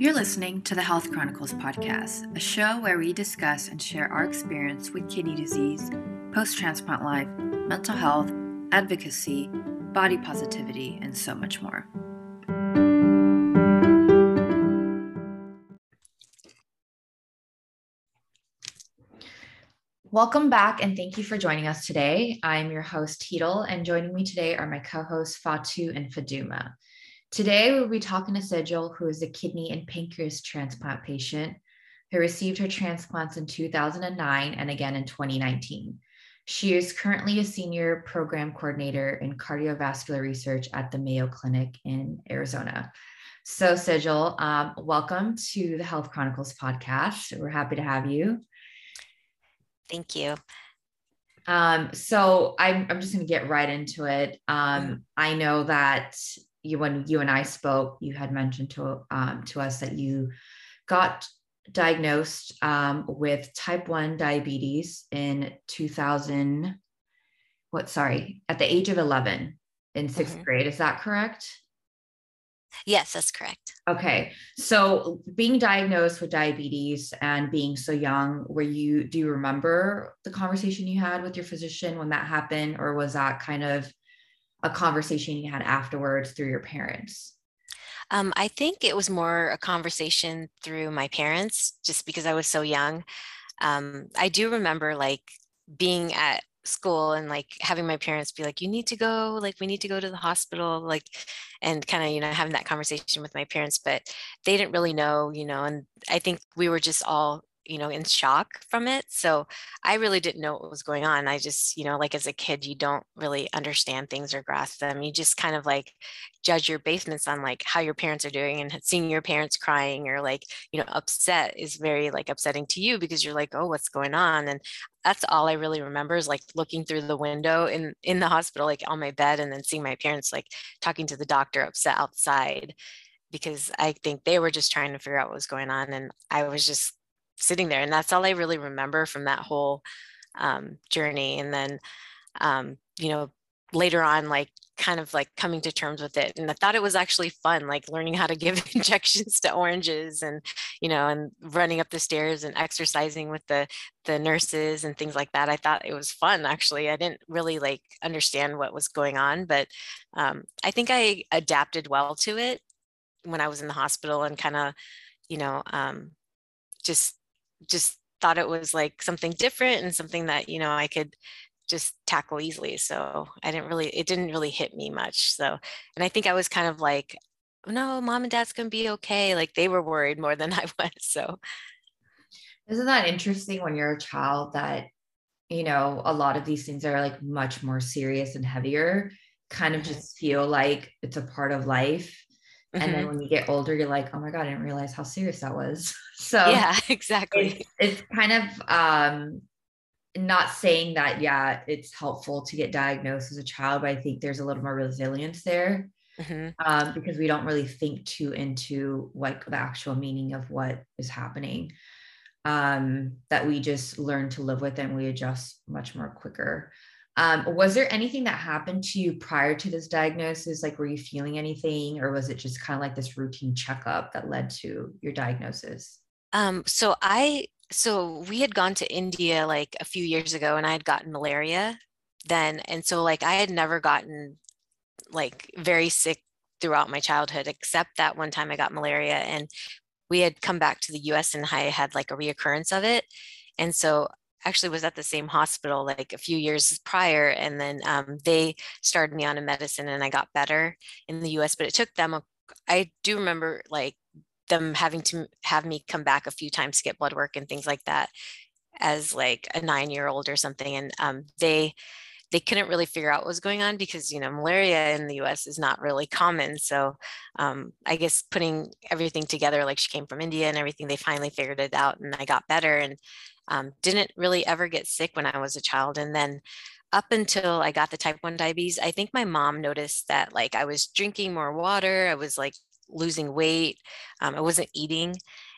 You're listening to the Health Chronicles podcast, a show where we discuss and share our experience with kidney disease, post transplant life, mental health, advocacy, body positivity, and so much more. Welcome back and thank you for joining us today. I'm your host, Heedle, and joining me today are my co hosts, Fatu and Faduma. Today, we'll be talking to Sejal, who is a kidney and pancreas transplant patient who received her transplants in 2009 and again in 2019. She is currently a senior program coordinator in cardiovascular research at the Mayo Clinic in Arizona. So, Sejal, um, welcome to the Health Chronicles podcast. We're happy to have you. Thank you. Um, so I'm, I'm just going to get right into it. Um, mm-hmm. I know that you, when you and I spoke, you had mentioned to, um, to us that you got diagnosed um, with type 1 diabetes in 2000 what sorry at the age of 11 in 6th mm-hmm. grade is that correct Yes, that's correct. Okay. So being diagnosed with diabetes and being so young, were you do you remember the conversation you had with your physician when that happened or was that kind of a conversation you had afterwards through your parents? Um, I think it was more a conversation through my parents, just because I was so young. Um, I do remember like being at school and like having my parents be like you need to go like we need to go to the hospital like and kind of you know having that conversation with my parents but they didn't really know you know and i think we were just all you know in shock from it so i really didn't know what was going on i just you know like as a kid you don't really understand things or grasp them you just kind of like judge your basements on like how your parents are doing and seeing your parents crying or like you know upset is very like upsetting to you because you're like oh what's going on? and that's all i really remember is like looking through the window in in the hospital like on my bed and then seeing my parents like talking to the doctor upset outside because i think they were just trying to figure out what was going on and i was just sitting there and that's all i really remember from that whole um, journey and then um, you know later on like kind of like coming to terms with it and i thought it was actually fun like learning how to give injections to oranges and you know and running up the stairs and exercising with the the nurses and things like that. I thought it was fun actually. I didn't really like understand what was going on but um, i think i adapted well to it when i was in the hospital and kind of you know um, just just thought it was like something different and something that you know I could just tackle easily. So I didn't really it didn't really hit me much. So and I think I was kind of like, no, mom and dad's gonna be okay. Like they were worried more than I was. So isn't that interesting when you're a child that you know a lot of these things are like much more serious and heavier kind of mm-hmm. just feel like it's a part of life Mm-hmm. And then mm-hmm. when you get older, you're like, oh my God, I didn't realize how serious that was. So yeah, exactly. It's, it's kind of um not saying that, yeah, it's helpful to get diagnosed as a child, but I think there's a little more resilience there. Mm-hmm. Um, because we don't really think too into like the actual meaning of what is happening. Um, that we just learn to live with and we adjust much more quicker. Um, was there anything that happened to you prior to this diagnosis? Like, were you feeling anything, or was it just kind of like this routine checkup that led to your diagnosis? Um, so I, so we had gone to India like a few years ago, and I had gotten malaria then, and so like I had never gotten like very sick throughout my childhood, except that one time I got malaria, and we had come back to the U.S. and I had like a reoccurrence of it, and so actually was at the same hospital like a few years prior and then um, they started me on a medicine and i got better in the us but it took them a, I do remember like them having to have me come back a few times to get blood work and things like that as like a nine year old or something and um, they they couldn't really figure out what was going on because you know malaria in the us is not really common so um, i guess putting everything together like she came from india and everything they finally figured it out and i got better and um, didn't really ever get sick when I was a child. And then up until I got the type 1 diabetes, I think my mom noticed that like I was drinking more water, I was like losing weight, um, I wasn't eating.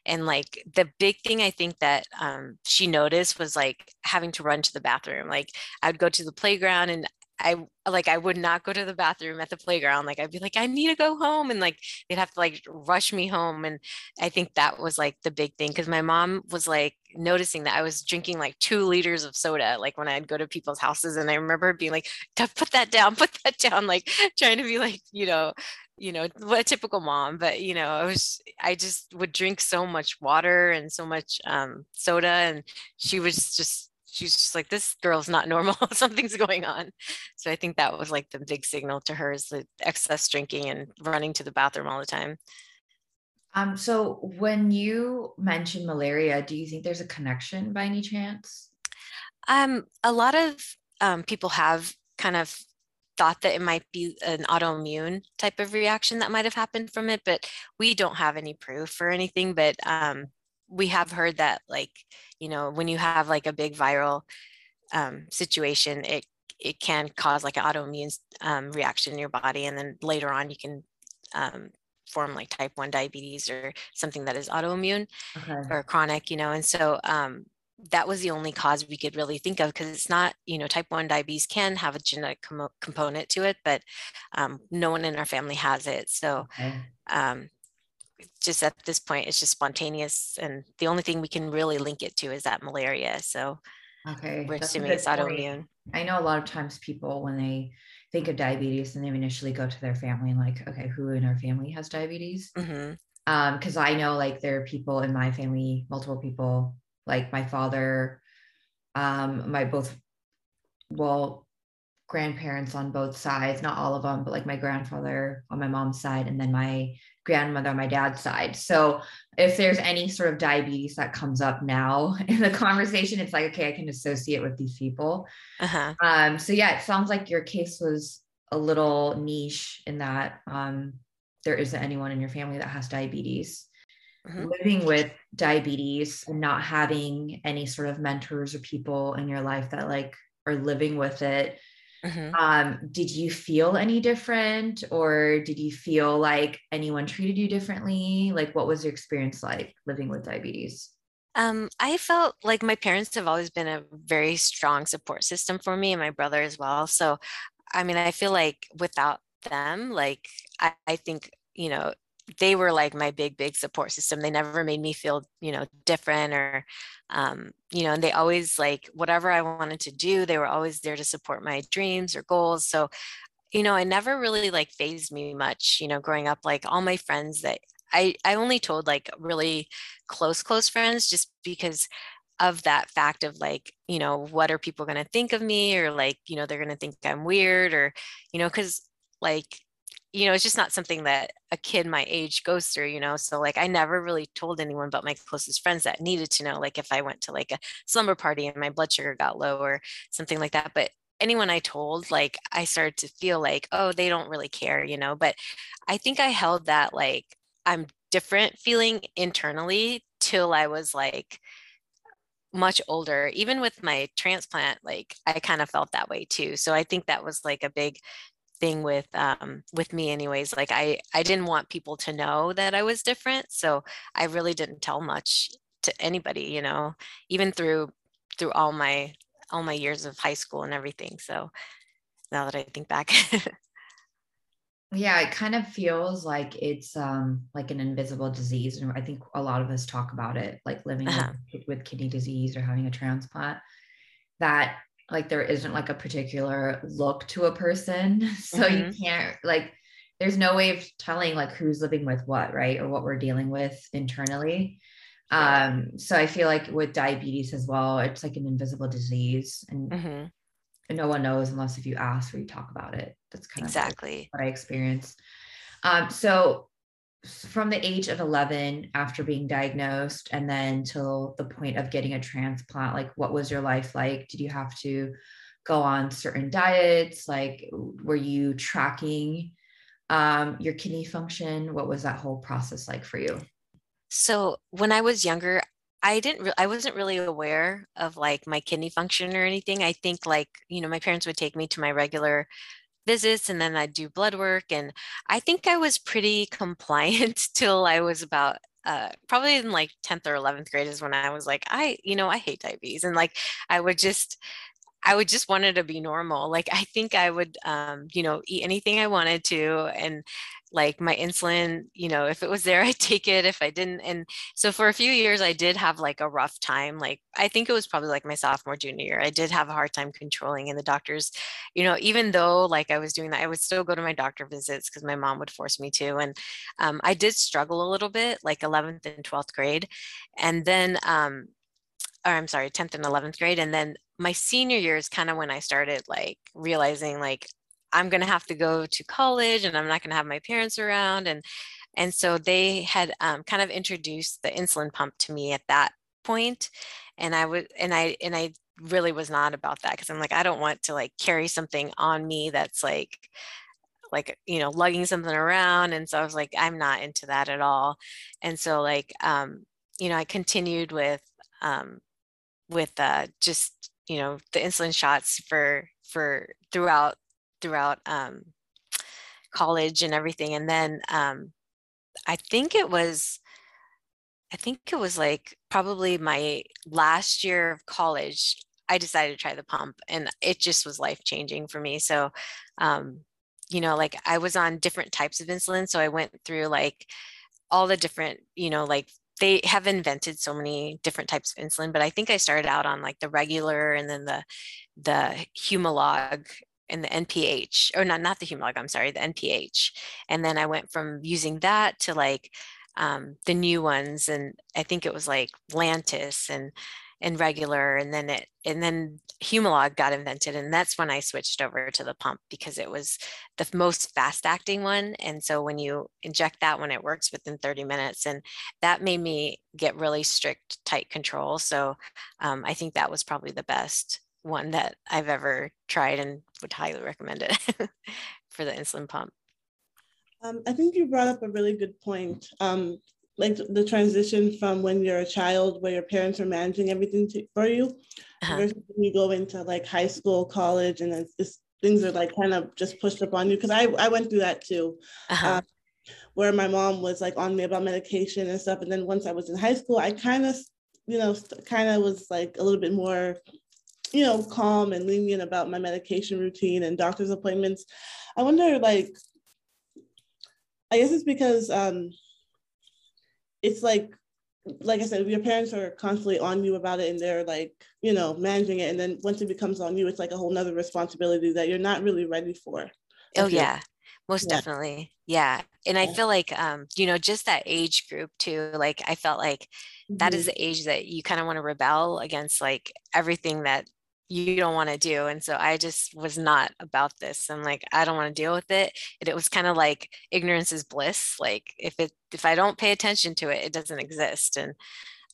And like the big thing I think that um, she noticed was like having to run to the bathroom. Like I would go to the playground and I like I would not go to the bathroom at the playground. Like I'd be like, I need to go home. And like they'd have to like rush me home. And I think that was like the big thing because my mom was like noticing that I was drinking like two liters of soda, like when I'd go to people's houses. And I remember being like, put that down, put that down, like trying to be like, you know, you know, what a typical mom, but you know, I was I just would drink so much water and so much um soda and she was just she's just like this girl's not normal. Something's going on. So i think that was like the big signal to her is the excess drinking and running to the bathroom all the time. Um so when you mentioned malaria do you think there's a connection by any chance? Um a lot of um, people have kind of thought that it might be an autoimmune type of reaction that might have happened from it but we don't have any proof or anything but um we have heard that like you know when you have like a big viral um, situation it it can cause like an autoimmune um, reaction in your body and then later on you can um, form like type 1 diabetes or something that is autoimmune okay. or chronic you know and so um, that was the only cause we could really think of because it's not you know type 1 diabetes can have a genetic com- component to it but um, no one in our family has it. So okay. um, just at this point it's just spontaneous and the only thing we can really link it to is that malaria. So okay we're That's assuming it's autoimmune. i know a lot of times people when they think of diabetes and they initially go to their family and like okay who in our family has diabetes? Mm-hmm. um because i know like there are people in my family multiple people like my father um my both well grandparents on both sides not all of them but like my grandfather on my mom's side and then my grandmother on my dad's side. So if there's any sort of diabetes that comes up now in the conversation, it's like, okay, I can associate with these people. Uh-huh. Um, so yeah, it sounds like your case was a little niche in that um, there isn't anyone in your family that has diabetes. Mm-hmm. Living with diabetes and not having any sort of mentors or people in your life that like are living with it Mm-hmm. Um, did you feel any different or did you feel like anyone treated you differently? Like, what was your experience like living with diabetes? Um, I felt like my parents have always been a very strong support system for me and my brother as well. So, I mean, I feel like without them, like, I, I think, you know, they were like my big big support system. They never made me feel you know different or um, you know and they always like whatever i wanted to do they were always there to support my dreams or goals. So you know i never really like phased me much you know growing up. Like all my friends that i i only told like really close close friends just because of that fact of like you know what are people going to think of me or like you know they're going to think i'm weird or you know because like you know, it's just not something that a kid my age goes through, you know. So like I never really told anyone but my closest friends that needed to know, like if I went to like a slumber party and my blood sugar got low or something like that. But anyone I told, like I started to feel like, oh, they don't really care, you know. But I think I held that like I'm different feeling internally till I was like much older even with my transplant like i kind of felt that way too so i think that was like a big thing with um, with me anyways like i i didn't want people to know that i was different so i really didn't tell much to anybody you know even through through all my all my years of high school and everything so now that i think back yeah it kind of feels like it's um like an invisible disease and i think a lot of us talk about it like living uh-huh. with, with kidney disease or having a transplant that like there isn't like a particular look to a person. So mm-hmm. you can't like there's no way of telling like who's living with what right or what we're dealing with internally. Um so i feel like with diabetes as well it's like an invisible disease and, mm-hmm. no one knows unless if you ask or you talk about it. That's kind exactly of like what i experienced um so from the age of 11 after being diagnosed and then till the point of getting a transplant like what was your life like? Did you have to go on certain diets? Like were you tracking um, your kidney function? What was that whole process like for you? So when i was younger i didn't re- i wasn't really aware of like my kidney function or anything. I think like you know my parents would take me to my regular visits and then I'd do blood work. And I think I was pretty compliant till I was about uh, probably in like 10th or 11th grade is when I was like, I, you know, I hate diabetes. And like, I would just, I would just want it to be normal. Like I think I would, um, you know, eat anything I wanted to, and like my insulin, you know, if it was there, I'd take it. If I didn't, and so for a few years, I did have like a rough time. Like I think it was probably like my sophomore, junior year. I did have a hard time controlling, and the doctors, you know, even though like I was doing that, I would still go to my doctor visits because my mom would force me to, and um, I did struggle a little bit, like 11th and 12th grade, and then. Um, or I'm sorry, 10th and 11th grade. And then my senior year is kind of when I started like realizing like I'm going to have to go to college and I'm not going to have my parents around. And, and so they had um, kind of introduced the insulin pump to me at that point. And I would, and I, and I really was not about that because I'm like, I don't want to like carry something on me that's like, like you know lugging something around and so i was like i'm not into that at all and so like um you know i continued with um with uh, just you know the insulin shots for for throughout throughout um, college and everything. And then um, i think it was i think it was like probably my last year of college i decided to try the pump and it just was life changing for me. So um, you know like i was on different types of insulin. So i went through like all the different you know like they have invented so many different types of insulin, but I think I started out on like the regular and then the the Humalog and the NPH, or not not the Humalog, I'm sorry, the NPH. And then I went from using that to like um, the new ones, and I think it was like Lantus and and regular and then it and then humalog got invented and that's when i switched over to the pump because it was the most fast acting one and so when you inject that one it works within 30 minutes and that made me get really strict tight control so um, i think that was probably the best one that i've ever tried and would highly recommend it for the insulin pump um, I think you brought up a really good point. Um, like the transition from when you're a child where your parents are managing everything to, for you uh-huh. versus when you go into like high school college and then things are like kind of just pushed up on you because I, I went through that too uh-huh. uh, where my mom was like on me about medication and stuff and then once i was in high school i kind of you know kind of was like a little bit more you know calm and lenient about my medication routine and doctor's appointments i wonder like i guess it's because um it's like like I said, your parents are constantly on you about it and they're like, you know, managing it. And then once it becomes on you, it's like a whole nother responsibility that you're not really ready for. Oh yeah, most yeah. definitely. Yeah. And I feel like um, you know, just that age group too, like I felt like mm-hmm. that is mm-hmm. the age that you kind of want to rebel against like everything that you don't want to do. And so I just was not about this. I'm like, I don't want to deal with it. And it was kind of like ignorance is bliss. Like if it if I don't pay attention to it, it doesn't exist. And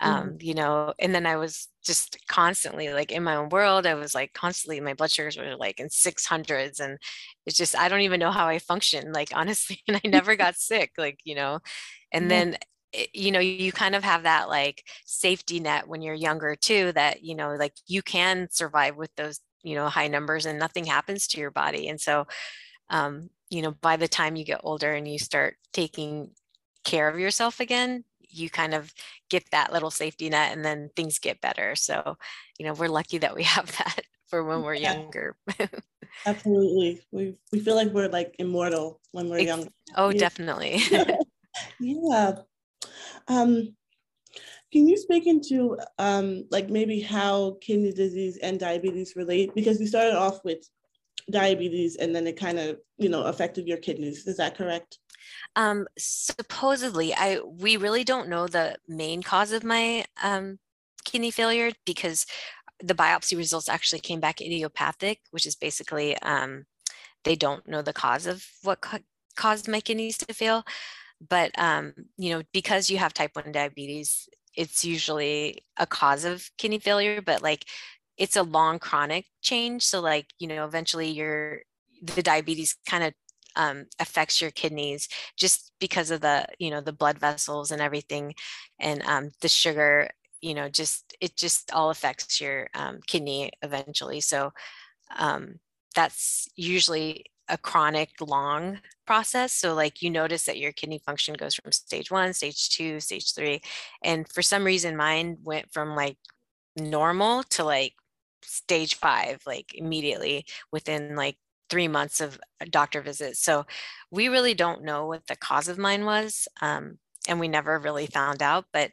um, mm. you know, and then I was just constantly like in my own world. I was like constantly my blood sugars were like in 600s, and it's just I don't even know how I function. Like honestly, and I never got sick. Like you know, and mm. then Eh, you know you kind of have that like safety net when you're younger too that you know like you can survive with those you know high numbers and nothing happens to your body. And so um you know by the time you get older and you start taking care of yourself again you kind of get that little safety net and then things get better. So you know we're lucky that we have that for when we're yeah. younger. Absolutely. We we feel like we're like immortal when we're young. oh definitely. Yeah um, can you speak into um, like maybe how kidney disease and diabetes relate? Because you started off with diabetes and then it kind of you know affected your kidneys. Is that correct? Um, supposedly, I we really don't know the main cause of my um, kidney failure because the biopsy results actually came back idiopathic, which is basically um, they don't know the cause of what ca- caused my kidneys to fail but um, you know because you have type 1 diabetes it's usually a cause of kidney failure but like it's a long chronic change. So like you know eventually your the diabetes kind of um, affects your kidneys just because of the you know the blood vessels and everything and um, the sugar you know just it just all affects your um, kidney eventually. So um, that's usually a chronic long process. So like you notice that your kidney function goes from stage one, stage two, stage three. And for some reason mine went from like normal to like stage five, like immediately within like three months of a doctor visits. So we really don't know what the cause of mine was. Um, and we never really found out, but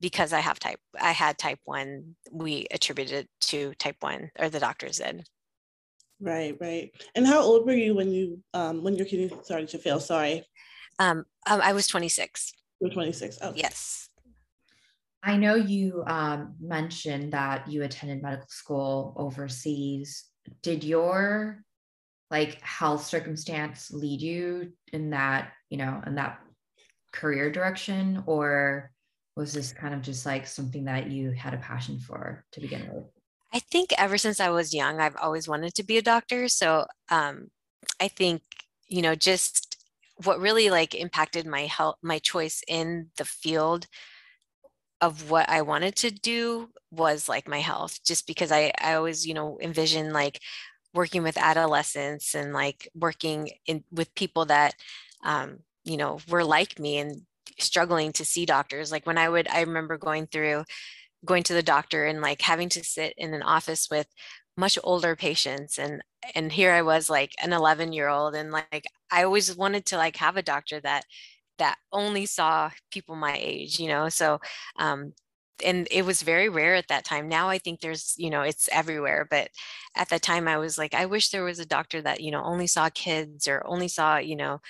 because I have type, I had type one, we attributed it to type one or the doctor said. Right, right. And how old were you when you, um, when your kidney started to fail? Sorry. Um, um I was 26. You were 26. Oh. Yes. I know you um, mentioned that you attended medical school overseas. Did your like health circumstance lead you in that, you know, in that career direction or was this kind of just like something that you had a passion for to begin with? I think ever since I was young, I've always wanted to be a doctor. So um, I think, you know, just what really like impacted my health, my choice in the field of what I wanted to do was like my health, just because I, I always, you know, envision like working with adolescents and like working in with people that um, you know were like me and struggling to see doctors like when i would i remember going through going to the doctor and like having to sit in an office with much older patients and and here i was like an 11 year old and like i always wanted to like have a doctor that that only saw people my age you know? So um and it was very rare at that time. Now i think there's you know it's everywhere but at that time i was like i wish there was a doctor that you know only saw kids or only saw you know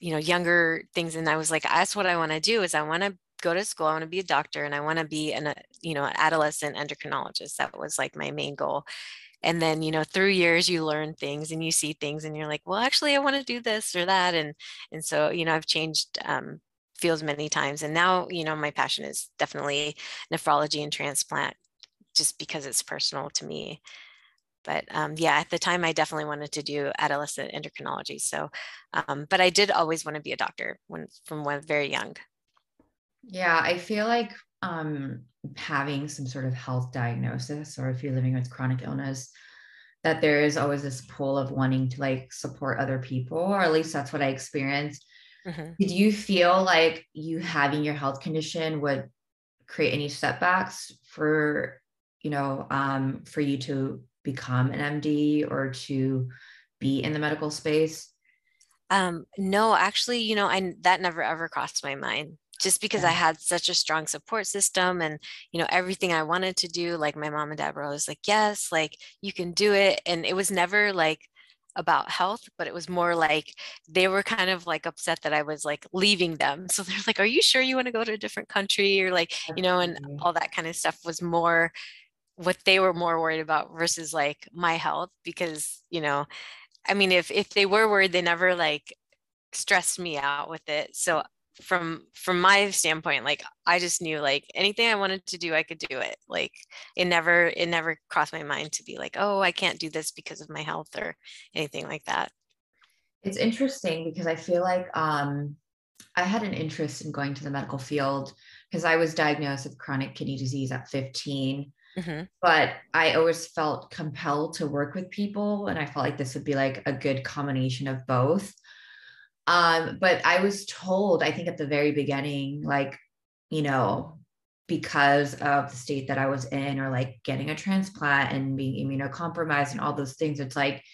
you know younger things. And i was like that's what i want to do is i want to go to school i want to be a doctor and i want to be an you know an adolescent endocrinologist that was like my main goal and then you know through years you learn things and you see things and you're like well actually i want to do this or that and and so you know i've changed um, fields many times. And now, you know, my passion is definitely nephrology and transplant just because it's personal to me. But um, yeah, at the time, I definitely wanted to do adolescent endocrinology. So, um, but I did always want to be a doctor when from when very young. Yeah, I feel like um, having some sort of health diagnosis, or if you're living with chronic illness, that there is always this pull of wanting to like support other people, or at least that's what I experienced Mm-hmm. Did you feel like you having your health condition would create any setbacks for, you know, um, for you to become an MD or to be in the medical space? Um, no, actually, you know, I that never ever crossed my mind just because yeah. I had such a strong support system and you know everything I wanted to do like my mom and dad were always like yes like you can do it and it was never like about health, but it was more like they were kind of like upset that I was like leaving them. So they're like, Are you sure you want to go to a different country? Or like, you know, and all that kind of stuff was more what they were more worried about versus like my health because, you know, I mean, if if they were worried, they never like stressed me out with it. So from from my standpoint like i just knew like anything i wanted to do i could do it. Like it never it never crossed my mind to be like oh i can't do this because of my health or anything like that. It's interesting because i feel like um i had an interest in going to the medical field because i was diagnosed with chronic kidney disease at 15 mm-hmm. but i always felt compelled to work with people and i felt like this would be like a good combination of both um, but I was told, I think at the very beginning, like, you know, because of the state that I was in, or like getting a transplant and being immunocompromised and all those things, it's like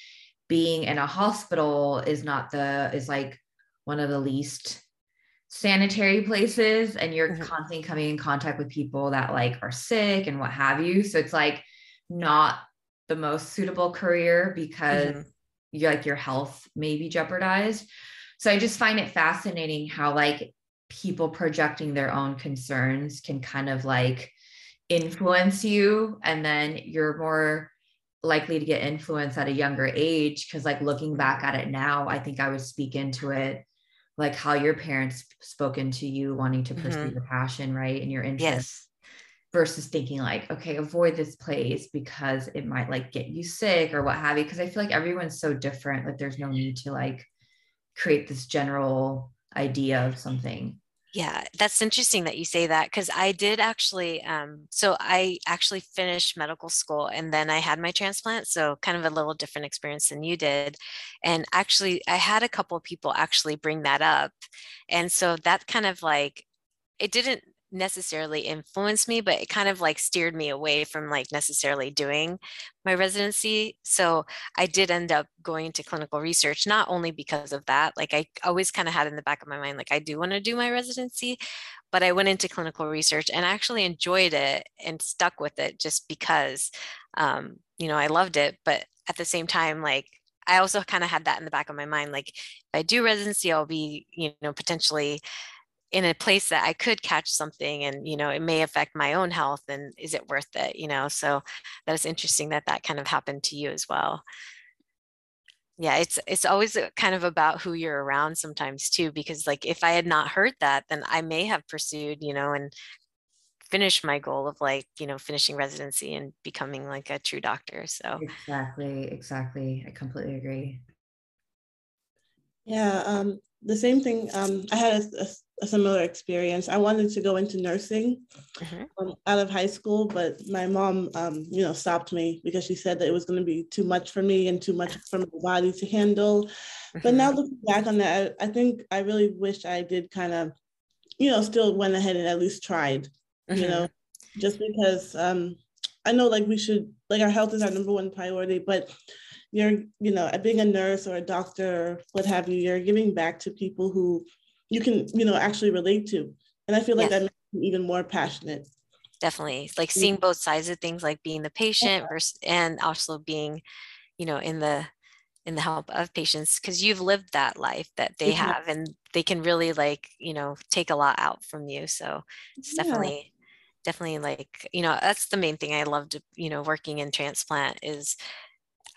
being in a hospital is not the, is like one of the least sanitary places. And you're mm-hmm. constantly coming in contact with people that like are sick and what have you. So it's like not the most suitable career because mm-hmm. you like your health may be jeopardized. So I just find it fascinating how like people projecting their own concerns can kind of like influence you and then you're more likely to get influence at a younger age because like looking back at it now i think i would speak into it like how your parents spoken to you wanting to pursue mm-hmm. your passion right and your interests yes. versus thinking like okay avoid this place because it might like get you sick or what have you because i feel like everyone's so different like there's no need to like create this general idea of something. Yeah that's interesting that you say that because i did actually um, so i actually finished medical school and then i had my transplant so kind of a little different experience than you did. And actually i had a couple of people actually bring that up. And so that kind of like it didn't necessarily influenced me, but it kind of like steered me away from like necessarily doing my residency. So I did end up going into clinical research, not only because of that, like I always kind of had in the back of my mind, like I do want to do my residency, but I went into clinical research and actually enjoyed it and stuck with it just because, um, you know, I loved it. But at the same time, like I also kind of had that in the back of my mind, like if I do residency, I'll be, you know, potentially in a place that I could catch something and you know it may affect my own health and is it worth it you know? So that is interesting that that kind of happened to you as well. Yeah it's it's always kind of about who you're around sometimes too because like if I had not heard that then I may have pursued you know and finished my goal of like you know finishing residency and becoming like a true doctor so. Exactly exactly. I completely agree. Yeah um the same thing um I had a, a a similar experience. I wanted to go into nursing mm-hmm. um, out of high school, but my mom, um, you know, stopped me because she said that it was going to be too much for me and too much for my body to handle. Mm-hmm. But now looking back on that, I, I, think I really wish I did kind of, you know, still went ahead and at least tried, mm-hmm. you know, just because um, I know like we should, like our health is our number one priority, but you're, you know, being a nurse or a doctor, or what have you, you're giving back to people who you can you know actually relate to and i feel like yes. that makes me even more passionate definitely like seeing both sides of things like being the patient versus and also being you know in the in the help of patients because you've lived that life that they yeah. have and they can really like you know take a lot out from you so it's yeah. definitely definitely like you know that's the main thing i loved you know working in transplant is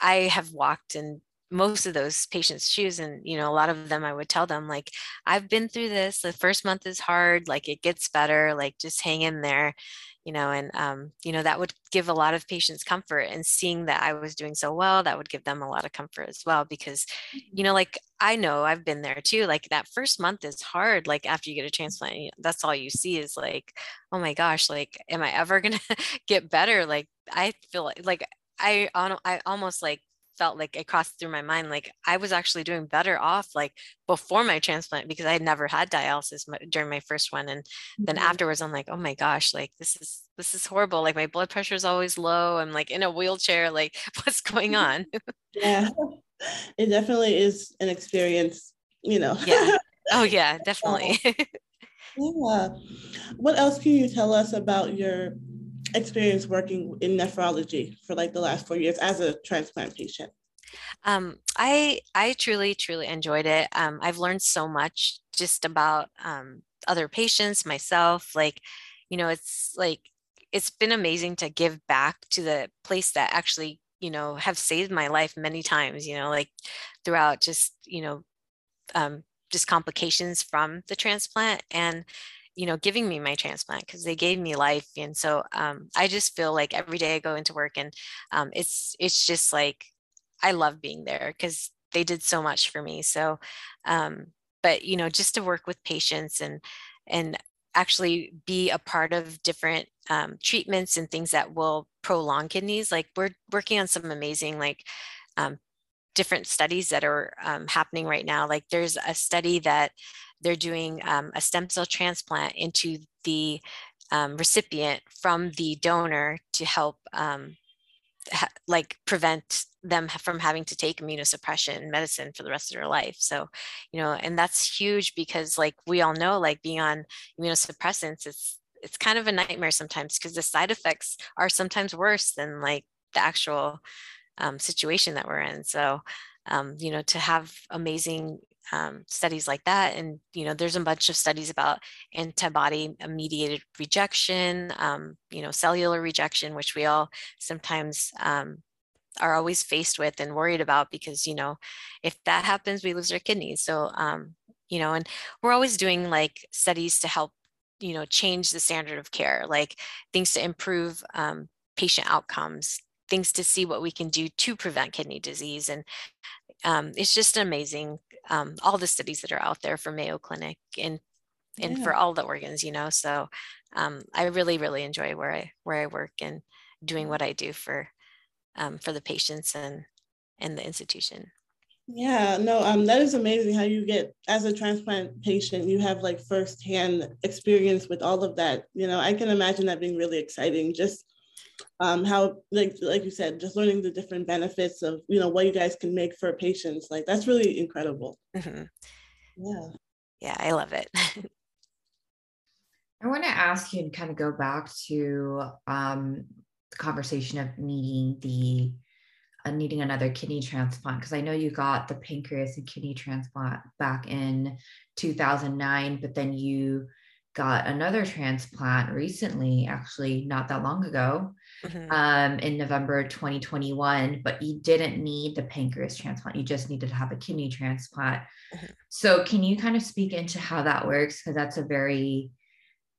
i have walked in most of those patients shoes and you know a lot of them i would tell them like i've been through this. The first month is hard. Like it gets better. Like just hang in there you know and um, you know that would give a lot of patients comfort and seeing that i was doing so well that would give them a lot of comfort as well because you mm-hmm. know like i know i've been there too. Like that first month is hard. Like after you get a transplant that's all you see is like oh my gosh like am i ever gonna get better? Like i feel like like I, I almost like felt like it crossed through my mind like I was actually doing better off like before my transplant because I had never had dialysis during my first one. And then mm-hmm. afterwards I'm like oh my gosh like this is this is horrible. Like my blood pressure is always low. I'm like in a wheelchair like what's going on? Yeah. It definitely is an experience you know. Yeah. Oh yeah definitely. Yeah. What else can you tell us about your experience working in nephrology for like the last four years as a transplant patient? Um, I I truly truly enjoyed it. Um, I've learned so much just about um, other patients, myself. Like, you know, it's like it's been amazing to give back to the place that actually you know have saved my life many times. You know, like throughout just you know um, just complications from the transplant and you know giving me my transplant because they gave me life and so um, i just feel like every day i go into work and um, it's it's just like i love being there because they did so much for me so um, but you know just to work with patients and and actually be a part of different um, treatments and things that will prolong kidneys like we're working on some amazing like um, different studies that are um, happening right now like there's a study that they're doing um, a stem cell transplant into the um, recipient from the donor to help um, ha- like prevent them from having to take immunosuppression medicine for the rest of their life. So you know and that's huge because like we all know like being on immunosuppressants it's it's kind of a nightmare sometimes because the side effects are sometimes worse than like the actual um, situation that we're in. So um, you know to have amazing um, studies like that. And, you know, there's a bunch of studies about antibody mediated rejection, um, you know, cellular rejection, which we all sometimes um, are always faced with and worried about because, you know, if that happens, we lose our kidneys. So, um, you know, and we're always doing like studies to help, you know, change the standard of care, like things to improve um, patient outcomes, things to see what we can do to prevent kidney disease. And um, it's just amazing um, all the studies that are out there for Mayo Clinic and and yeah. for all the organs, you know. So um, I really really enjoy where I where I work and doing what I do for um, for the patients and and the institution. Yeah, no, um, that is amazing how you get as a transplant patient, you have like firsthand experience with all of that. You know, I can imagine that being really exciting. Just um, how, like, like you said, just learning the different benefits of you know what you guys can make for patients. Like that's really incredible. Mm-hmm. Yeah, yeah, I love it. I want to ask you and kind of go back to um, the conversation of needing the uh, needing another kidney transplant because I know you got the pancreas and kidney transplant back in 2009, but then you got another transplant recently, actually not that long ago, mm-hmm. um, in November 2021. But you didn't need the pancreas transplant; you just needed to have a kidney transplant. Mm-hmm. So, can you kind of speak into how that works? Because that's a very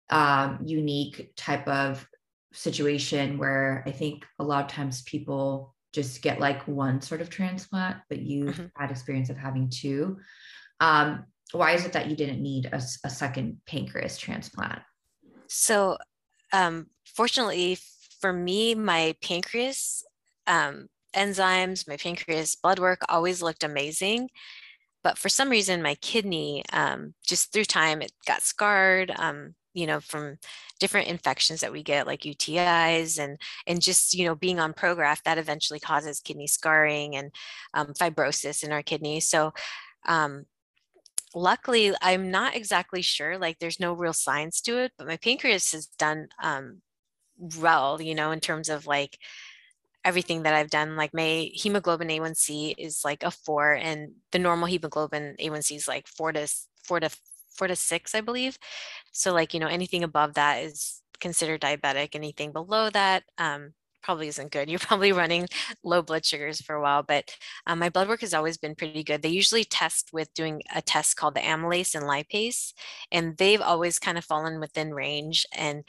um, unique type of situation where I think a lot of times people just get like one sort of transplant, but you've mm-hmm. had experience of having two. Um, why is it that you didn't need a, a second pancreas transplant? So, um, fortunately for me, my pancreas um, enzymes, my pancreas blood work always looked amazing. But for some reason, my kidney, um, just through time, it got scarred. Um, you know from different infections that we get like utis and and just you know being on prograf that eventually causes kidney scarring and um, fibrosis in our kidneys so um, luckily i'm not exactly sure like there's no real science to it but my pancreas has done um, well you know in terms of like everything that I've done. Like my hemoglobin A1C is like a four, and the normal hemoglobin A1C is like four to four to four to six, I believe. So like, you know, anything above that is considered diabetic. Anything below that um, probably isn't good. You're probably running low blood sugars for a while, but um, my blood work has always been pretty good. They usually test with doing a test called the amylase and lipase, and they've always kind of fallen within range. And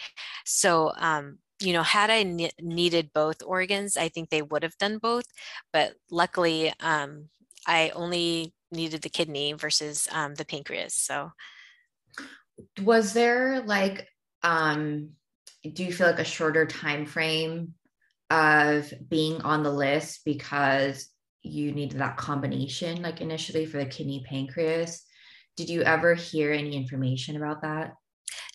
so, um, you know, had I ne- needed both organs, I think they would have done both. But luckily, um, I only needed the kidney versus um, the pancreas. So was there like um do you feel like a shorter time frame of being on the list because you needed that combination like initially for the kidney pancreas did you ever hear any information about that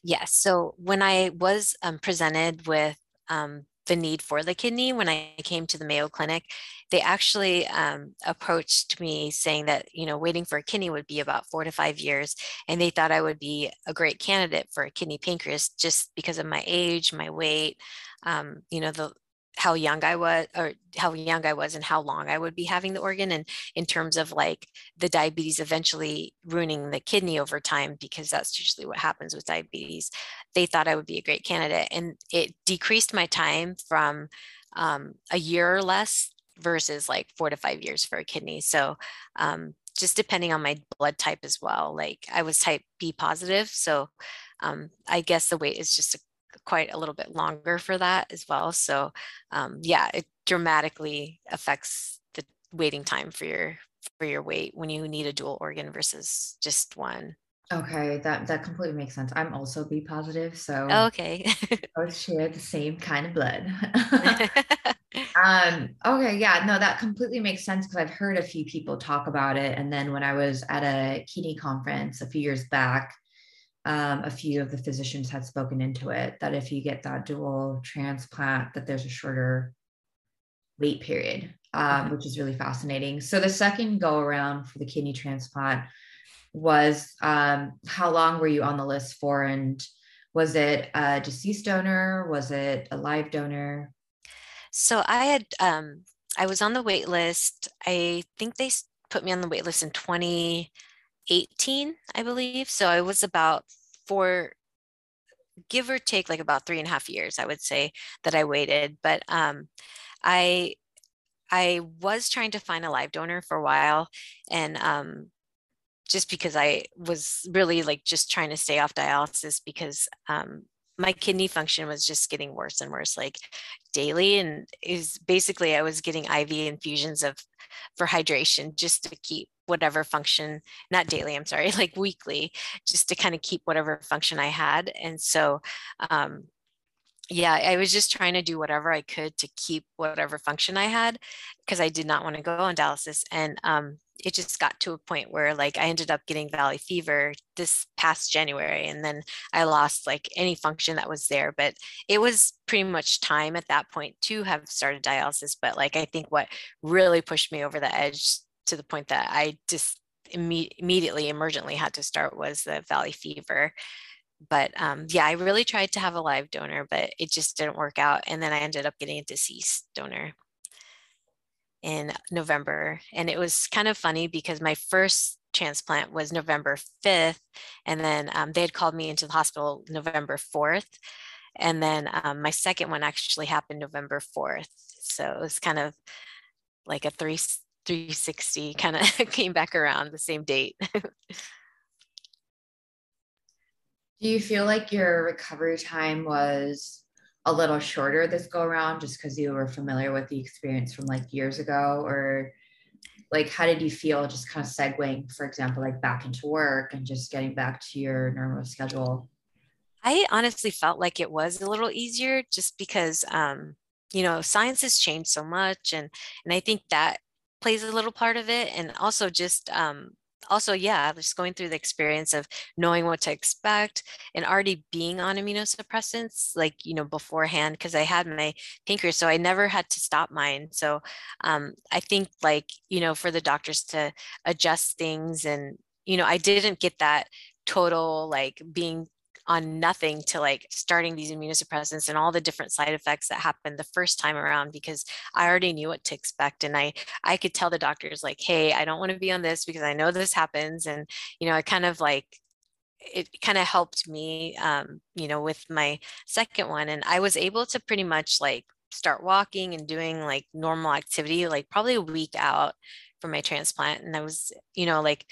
yes so when i was um, presented with um, the need for the kidney when I came to the Mayo Clinic. They actually um, approached me saying that, you know, waiting for a kidney would be about four to five years. And they thought I would be a great candidate for a kidney pancreas just because of my age, my weight, um, you know, the how young I was or how young I was and how long I would be having the organ and in terms of like the diabetes eventually ruining the kidney over time because that's usually what happens with diabetes they thought I would be a great candidate and it decreased my time from um, a year or less versus like four to five years for a kidney so um, just depending on my blood type as well like I was type B positive so um, I guess the wait is just a quite a little bit longer for that as well. So um, yeah, it dramatically affects the waiting time for your for your weight when you need a dual organ versus just one. Okay, that that completely makes sense. I'm also B positive, so okay, both share the same kind of blood. um, okay, yeah, no, that completely makes sense because I've heard a few people talk about it, and then when I was at a kidney conference a few years back, um, a few of the physicians had spoken into it that if you get that dual transplant that there's a shorter wait period um, which is really fascinating. So the second go around for the kidney transplant was um, how long were you on the list for and was it a deceased donor? Was it a live donor? So i had um, i was on the wait list. I think they put me on the wait list in 20 18, I believe. So I was about four, give or take like about three and a half years, I would say that I waited. But um, I I was trying to find a live donor for a while, and um, just because I was really like just trying to stay off dialysis because um, my kidney function was just getting worse and worse like daily and is basically i was getting iv infusions of for hydration just to keep whatever function not daily i'm sorry like weekly just to kind of keep whatever function i had and so um yeah i was just trying to do whatever i could to keep whatever function i had because i did not want to go on dialysis and um it just got to a point where like I ended up getting valley fever this past January and then I lost like any function that was there but it was pretty much time at that point to have started dialysis but like I think what really pushed me over the edge to the point that I just imme- immediately emergently had to start was the valley fever but um, yeah, I really tried to have a live donor, but it just didn't work out. And then I ended up getting a deceased donor in November. And it was kind of funny because my first transplant was November 5th. And then um, they had called me into the hospital November 4th. And then um, my second one actually happened November 4th. So it was kind of like a three, 360 kind of came back around the same date. Do you feel like your recovery time was a little shorter this go around just because you were familiar with the experience from like years ago? Or like, how did you feel just kind of segueing, for example, like back into work and just getting back to your normal schedule? I honestly felt like it was a little easier just because, um, you know, science has changed so much. And, and I think that plays a little part of it. And also just, um, also, yeah, just going through the experience of knowing what to expect and already being on immunosuppressants, like, you know, beforehand, because I had my pancreas, so I never had to stop mine. So um, I think, like, you know, for the doctors to adjust things and, you know, I didn't get that total like being on nothing to like starting these immunosuppressants and all the different side effects that happened the first time around because I already knew what to expect and I I could tell the doctors like hey I don't want to be on this because I know this happens. And you know I kind of like it kind of helped me um, you know with my second one and I was able to pretty much like start walking and doing like normal activity like probably a week out from my transplant and I was you know like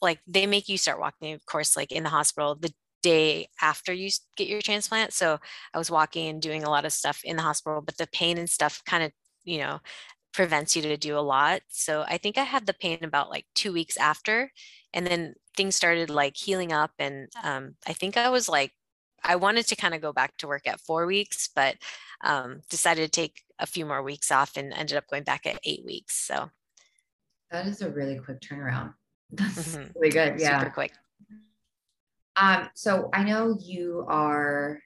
like they make you start walking of course like in the hospital the day after you get your transplant. So I was walking and doing a lot of stuff in the hospital, but the pain and stuff kind of, you know, prevents you to do a lot. So I think I had the pain about like two weeks after, and then things started like healing up. And um, I think I was like, I wanted to kind of go back to work at four weeks, but um, decided to take a few more weeks off and ended up going back at eight weeks. So that is a really quick turnaround. That's mm-hmm. really good. Yeah. Super quick. Um, so I know you are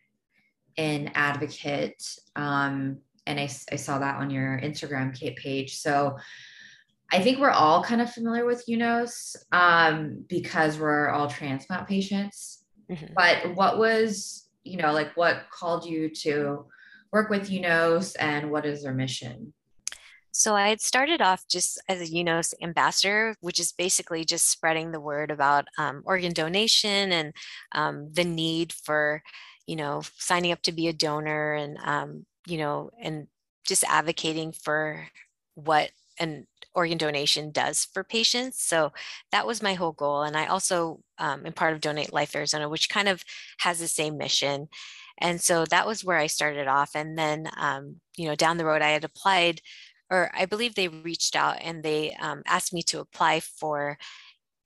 an advocate, um, and I, I saw that on your Instagram page. So I think we're all kind of familiar with UNOS um, because we're all transplant patients. Mm-hmm. But what was, you know, like what called you to work with UNOS and what is their mission? So I had started off just as a UNOS ambassador, which is basically just spreading the word about um, organ donation and um, the need for, you know, signing up to be a donor and, um, you know, and just advocating for what an organ donation does for patients. So that was my whole goal. And I also um, am part of Donate Life Arizona, which kind of has the same mission. And so that was where I started off. And then, um, you know, down the road, I had applied or I believe they reached out and they um, asked me to apply for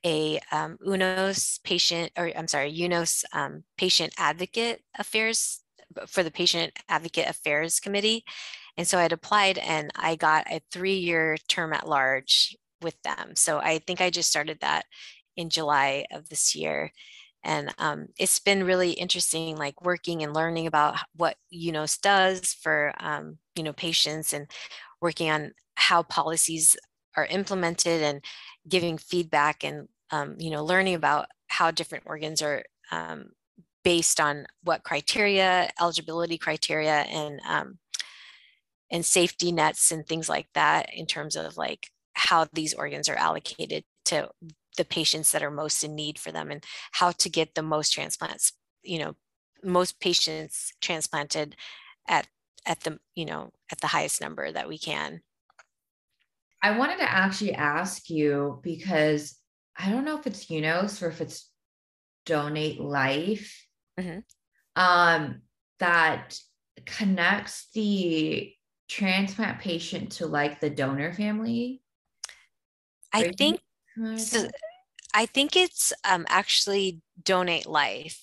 a um, UNOS patient, or I'm sorry, UNOS um, patient advocate affairs for the patient advocate affairs committee. And so I'd applied and I got a three year term at large with them. So I think I just started that in July of this year. And um, it's been really interesting, like working and learning about what UNOS does for, um, you know, patients and working on how policies are implemented and giving feedback and um, you know learning about how different organs are um, based on what criteria eligibility criteria and um, and safety nets and things like that in terms of like how these organs are allocated to the patients that are most in need for them and how to get the most transplants you know most patients transplanted at at the you know at the highest number that we can. I wanted to actually ask you because i don't know if it's unos or if it's donate life mm-hmm. um that connects the transplant patient to like the donor family. I think so i think it's um actually donate life.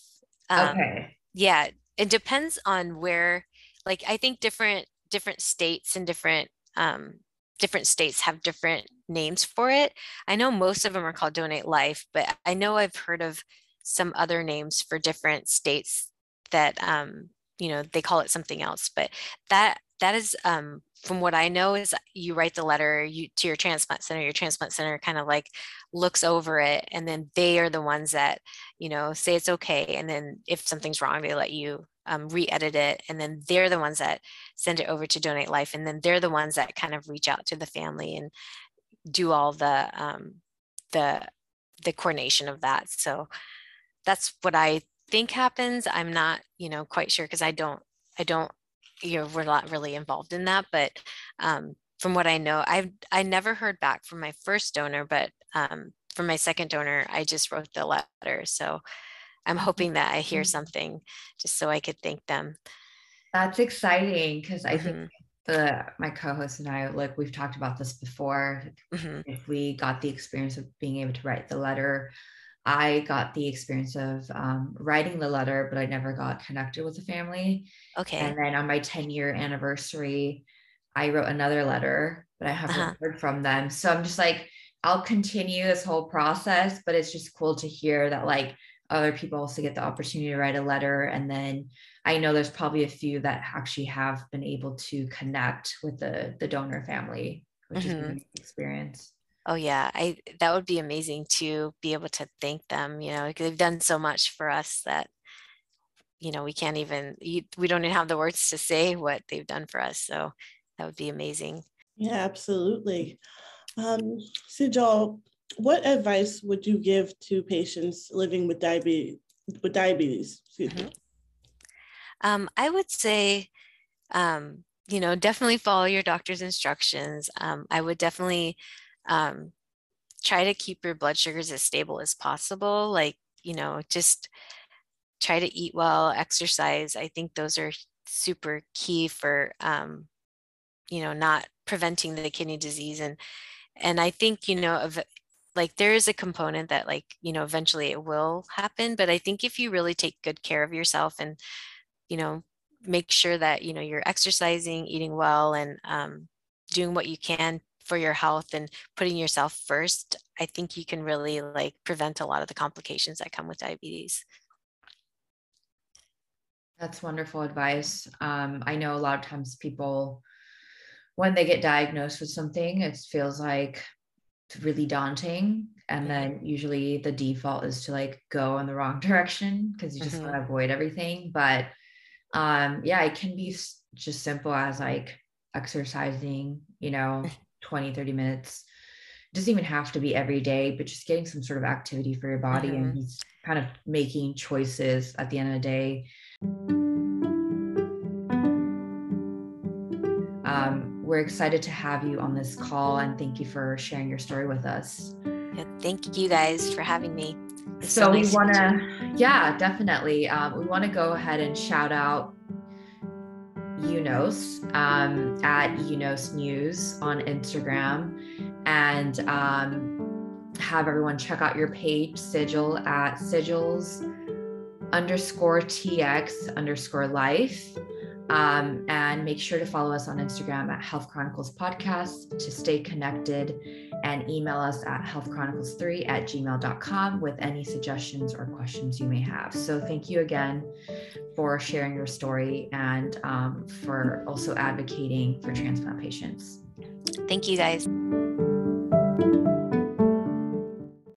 Um, okay. yeah it depends on where like i think different different states and different um, different states have different names for it. I know most of them are called Donate Life, but I know I've heard of some other names for different states that um, you know they call it something else. But that that is um, from what I know is you write the letter you to your transplant center. Your transplant center kind of like looks over it, and then they are the ones that you know say it's okay. And then if something's wrong, they let you um, re-edit it, and then they're the ones that send it over to Donate Life, and then they're the ones that kind of reach out to the family and do all the um, the the coordination of that. So that's what I think happens. I'm not, you know, quite sure because I don't I don't you know we're not really involved in that but um, from what i know i've i never heard back from my first donor but um, from my second donor i just wrote the letter so i'm hoping that i hear mm-hmm. something just so i could thank them that's exciting because i mm-hmm. think the my co-host and i like we've talked about this before mm-hmm. if we got the experience of being able to write the letter I got the experience of um, writing the letter, but I never got connected with the family. Okay. And then on my 10 year anniversary, I wrote another letter, but I haven't uh-huh. heard from them. So I'm just like, I'll continue this whole process, but it's just cool to hear that like other people also get the opportunity to write a letter. And then I know there's probably a few that actually have been able to connect with the the donor family, which mm-hmm. is an experience. Oh yeah, I that would be amazing to be able to thank them. You know, they've done so much for us that you know we can't even we don't even have the words to say what they've done for us. So that would be amazing. Yeah, absolutely. Um, Sejal, what advice would you give to patients living with diabetes? With diabetes, mm-hmm. Um, I would say, um, you know, definitely follow your doctor's instructions. Um, I would definitely um, try to keep your blood sugars as stable as possible. Like, you know, just try to eat well, exercise. I think those are super key for, um, you know, not preventing the kidney disease. And, and I think, you know, of like there is a component that like, you know, eventually it will happen. But I think if you really take good care of yourself and, you know, make sure that, you know, you're exercising, eating well, and um, doing what you can for your health and putting yourself first, I think you can really like prevent a lot of the complications that come with diabetes. That's wonderful advice. Um, I know a lot of times people, when they get diagnosed with something, it feels like really daunting. And then usually the default is to like go in the wrong direction because you just mm-hmm. want to avoid everything. But um, yeah, it can be just simple as like exercising, you know, 20, 30 minutes. It doesn't even have to be every day, but just getting some sort of activity for your body mm-hmm. and kind of making choices at the end of the day. We're excited to have you on this call and thank you for sharing your story with us. Yeah, thank you guys for having me. so, so nice we want to, yeah, definitely. Um, we want to go ahead and shout out UNOS um, at UNOS News on Instagram and um, have everyone check out your page, Sejal, at sigils underscore TX underscore life. Um, and make sure to follow us on Instagram at Health Chronicles Podcast to stay connected and email us at healthchronicles3 at gmail.com with any suggestions or questions you may have. So thank you again for sharing your story and um, for also advocating for transplant patients. Thank you guys.